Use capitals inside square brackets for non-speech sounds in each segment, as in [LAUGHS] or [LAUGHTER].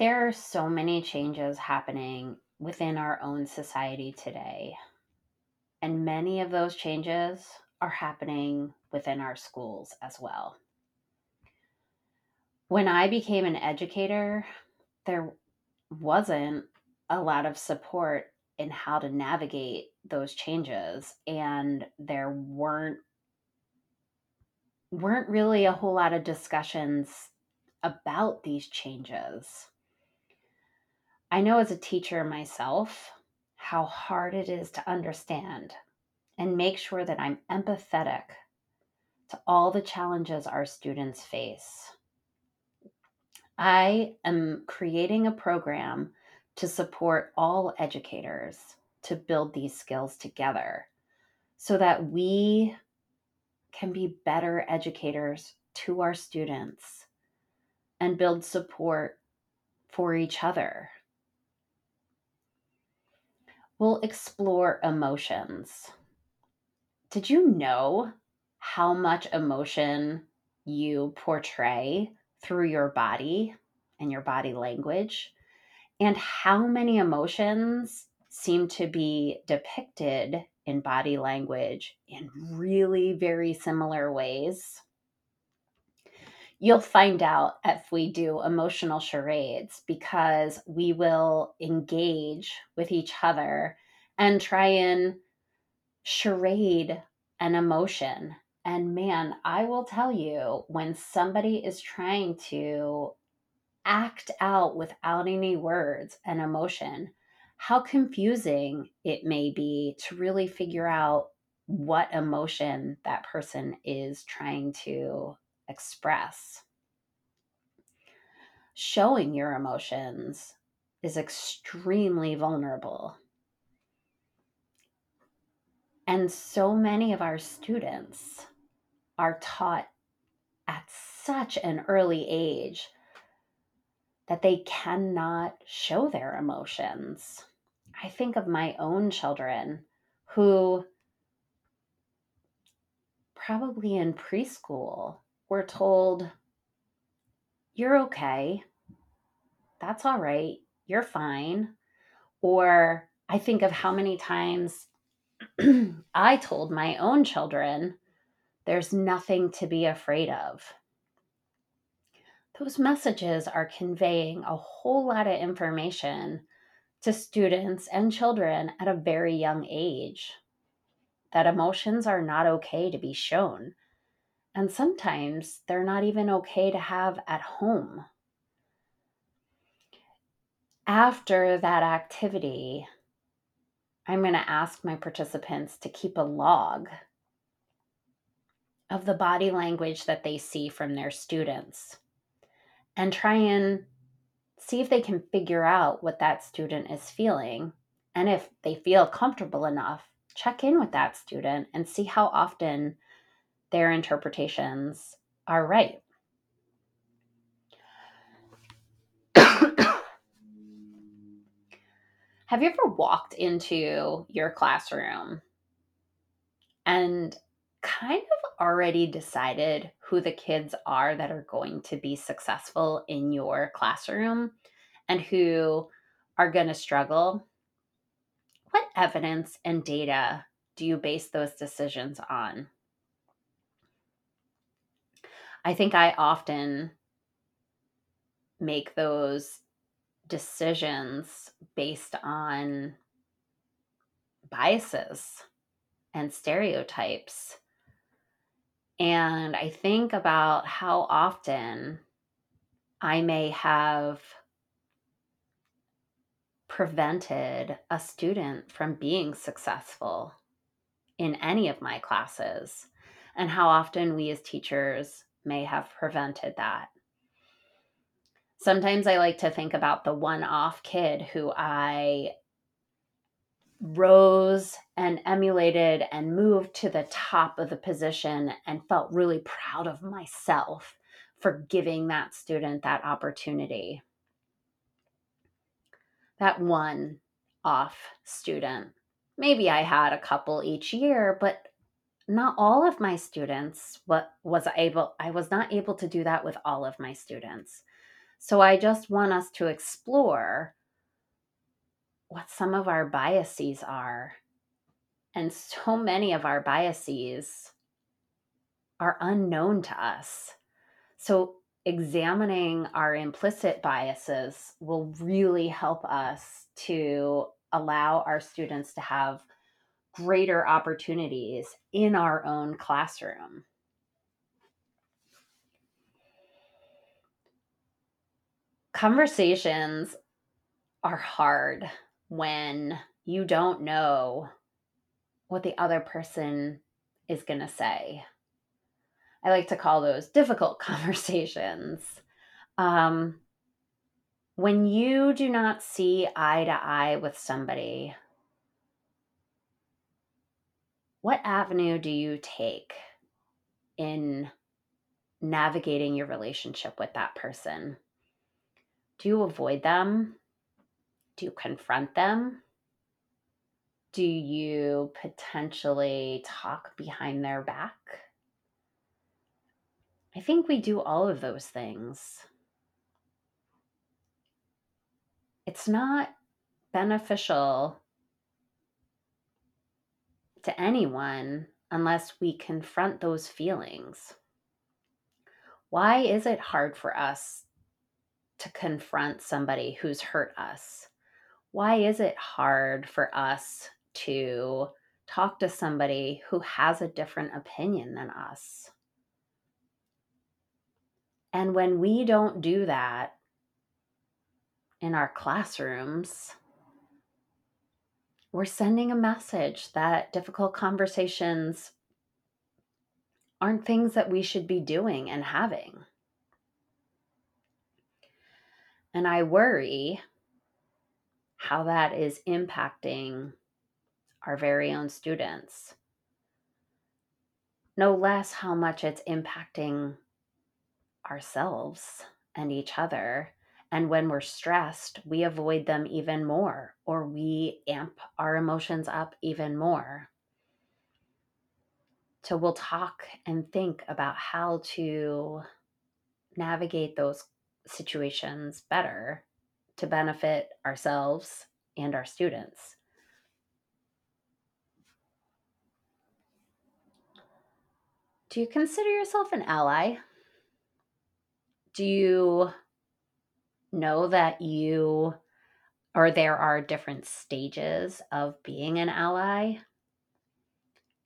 There are so many changes happening within our own society today. And many of those changes are happening within our schools as well. When I became an educator, there wasn't a lot of support in how to navigate those changes and there weren't weren't really a whole lot of discussions about these changes. I know as a teacher myself how hard it is to understand and make sure that I'm empathetic to all the challenges our students face. I am creating a program to support all educators to build these skills together so that we can be better educators to our students and build support for each other. We'll explore emotions. Did you know how much emotion you portray through your body and your body language? And how many emotions seem to be depicted in body language in really very similar ways? You'll find out if we do emotional charades because we will engage with each other and try and charade an emotion. And man, I will tell you when somebody is trying to act out without any words an emotion, how confusing it may be to really figure out what emotion that person is trying to express. Showing your emotions is extremely vulnerable. And so many of our students are taught at such an early age that they cannot show their emotions. I think of my own children who probably in preschool were told, You're okay. That's all right. You're fine. Or I think of how many times [CLEARS THROAT] I told my own children, There's nothing to be afraid of those messages are conveying a whole lot of information to students and children at a very young age that emotions are not okay to be shown. And sometimes they're not even okay to have at home. After that activity, I'm going to ask my participants to keep a log of the body language that they see from their students and try and see if they can figure out what that student is feeling. And if they feel comfortable enough, check in with that student and see how often their interpretations are right. [COUGHS] Have you ever walked into your classroom and kind of already decided who the kids are that are going to be successful in your classroom and who are going to struggle, what evidence and data do you base those decisions on? I think I often make those decisions based on biases and stereotypes. And I think about how often I may have prevented a student from being successful in any of my classes, and how often we as teachers may have prevented that. Sometimes I like to think about the one off kid who I rose and emulated and moved to the top of the position and felt really proud of myself for giving that student that opportunity. That one off student. Maybe I had a couple each year, but not all of my students what was able I was not able to do that with all of my students. So I just want us to explore what some of our biases are. And so many of our biases are unknown to us. So examining our implicit biases will really help us to allow our students to have greater opportunities in our own classroom. Conversations are hard when you don't know what the other person is going to say. I like to call those difficult [LAUGHS] conversations. Um, when you do not see eye to eye with somebody, what avenue do you take in navigating your relationship with that person? Do you avoid them? Do you confront them? Do you potentially talk behind their back? I think we do all of those things. It's not beneficial to anyone unless we confront those feelings. Why is it hard for us to confront somebody who's hurt us? Why is it hard for us to talk to somebody who has a different opinion than us? And when we don't do that in our classrooms, we're sending a message that difficult conversations aren't things that we should be doing and having. And I worry how that is impacting our very own students. No less how much it's impacting ourselves and each other. And when we're stressed, we avoid them even more or we amp our emotions up even more. So we'll talk and think about how to navigate those situations better to benefit ourselves and our students. Do you consider yourself an ally? Do you know that you or there are different stages of being an ally?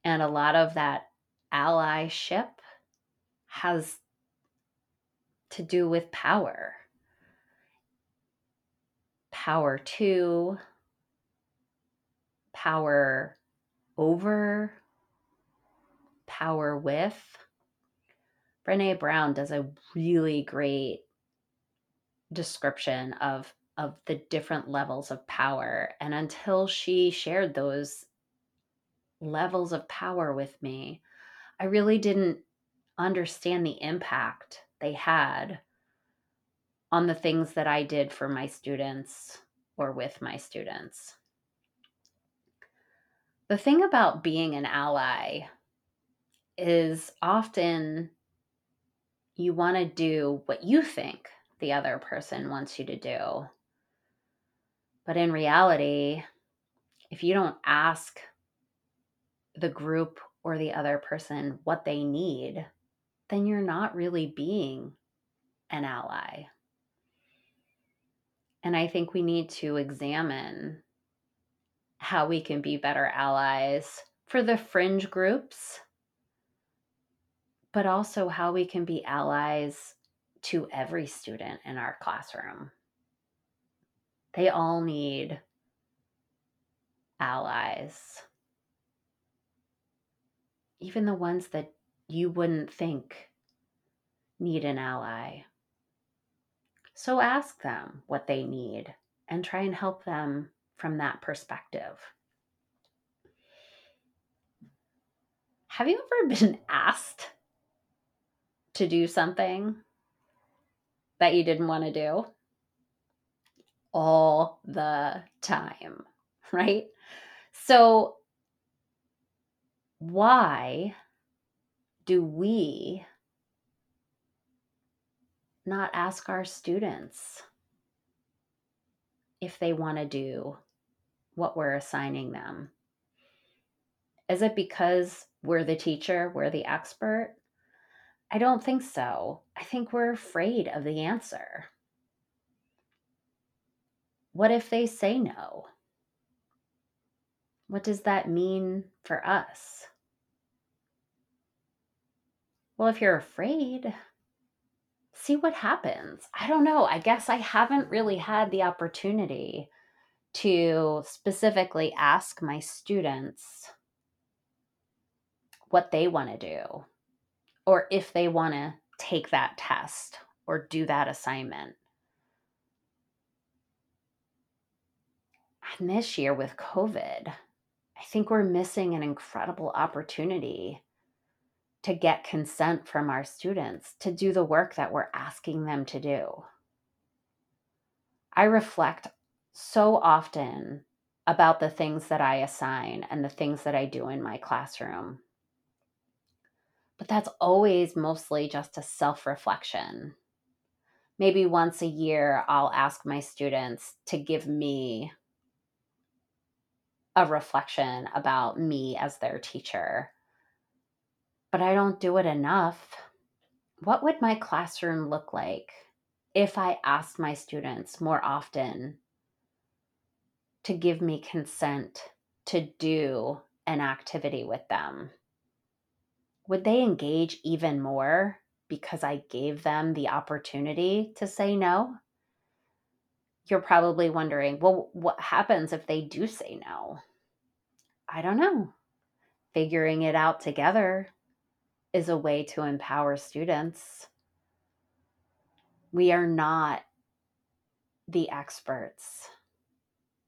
And a lot of that allyship has to do with power. Power to, power over, power with. Brene Brown does a really great description of of the different levels of power and until she shared those levels of power with me i really didn't understand the impact they had on the things that i did for my students or with my students. The thing about being an ally is often you want to do what you think the other person wants you to do. But in reality, if you don't ask the group or the other person what they need, then you're not really being an ally. And I think we need to examine how we can be better allies for the fringe groups, but also how we can be allies to every student in our classroom. They all need allies, even the ones that you wouldn't think need an ally. So ask them what they need and try and help them from that perspective. Have you ever [LAUGHS] been asked to do something that you didn't want to do all the time, [LAUGHS] right? So, why do we not ask our students if they want to do what we're assigning them? Is it because we're the teacher, we're the expert? I don't think so. I think we're afraid of the answer. What if they say no? What does that mean for us? Well, if you're afraid, see what happens. I don't know. I guess I haven't really had the opportunity to specifically ask my students what they want to do or if they want to take that test or do that assignment. And this year with COVID, I think we're missing an incredible opportunity to get consent from our students to do the work that we're asking them to do. I reflect so often about the things that I assign and the things that I do in my classroom. But that's always mostly just a self reflection. Maybe once a year, I'll ask my students to give me a reflection about me as their teacher. But I don't do it enough. What would my classroom look like if I asked my students more often to give me consent to do an activity with them? Would they engage even more because I gave them the opportunity to say no? you're probably wondering, well, what happens if they do say no? I don't know. Figuring it out together is a way to empower students. We are not the experts.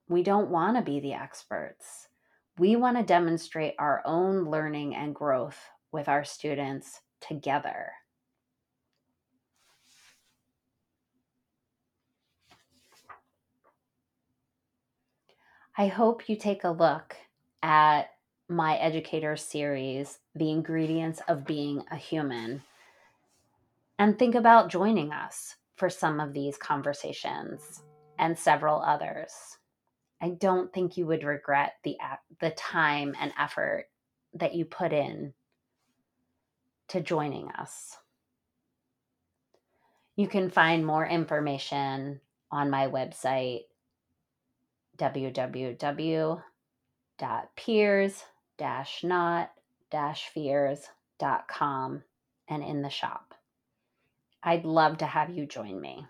We don't want to be the experts. We want to demonstrate our own learning and growth with our students together. I hope you take a look at my educator series, The Ingredients of Being a Human, and think about joining us for some of these conversations and several others. I don't think you would regret the the time and effort that you put in to joining us. You can find more information on my website www.peers-not-fears.com and in the shop. I'd love to have you join me.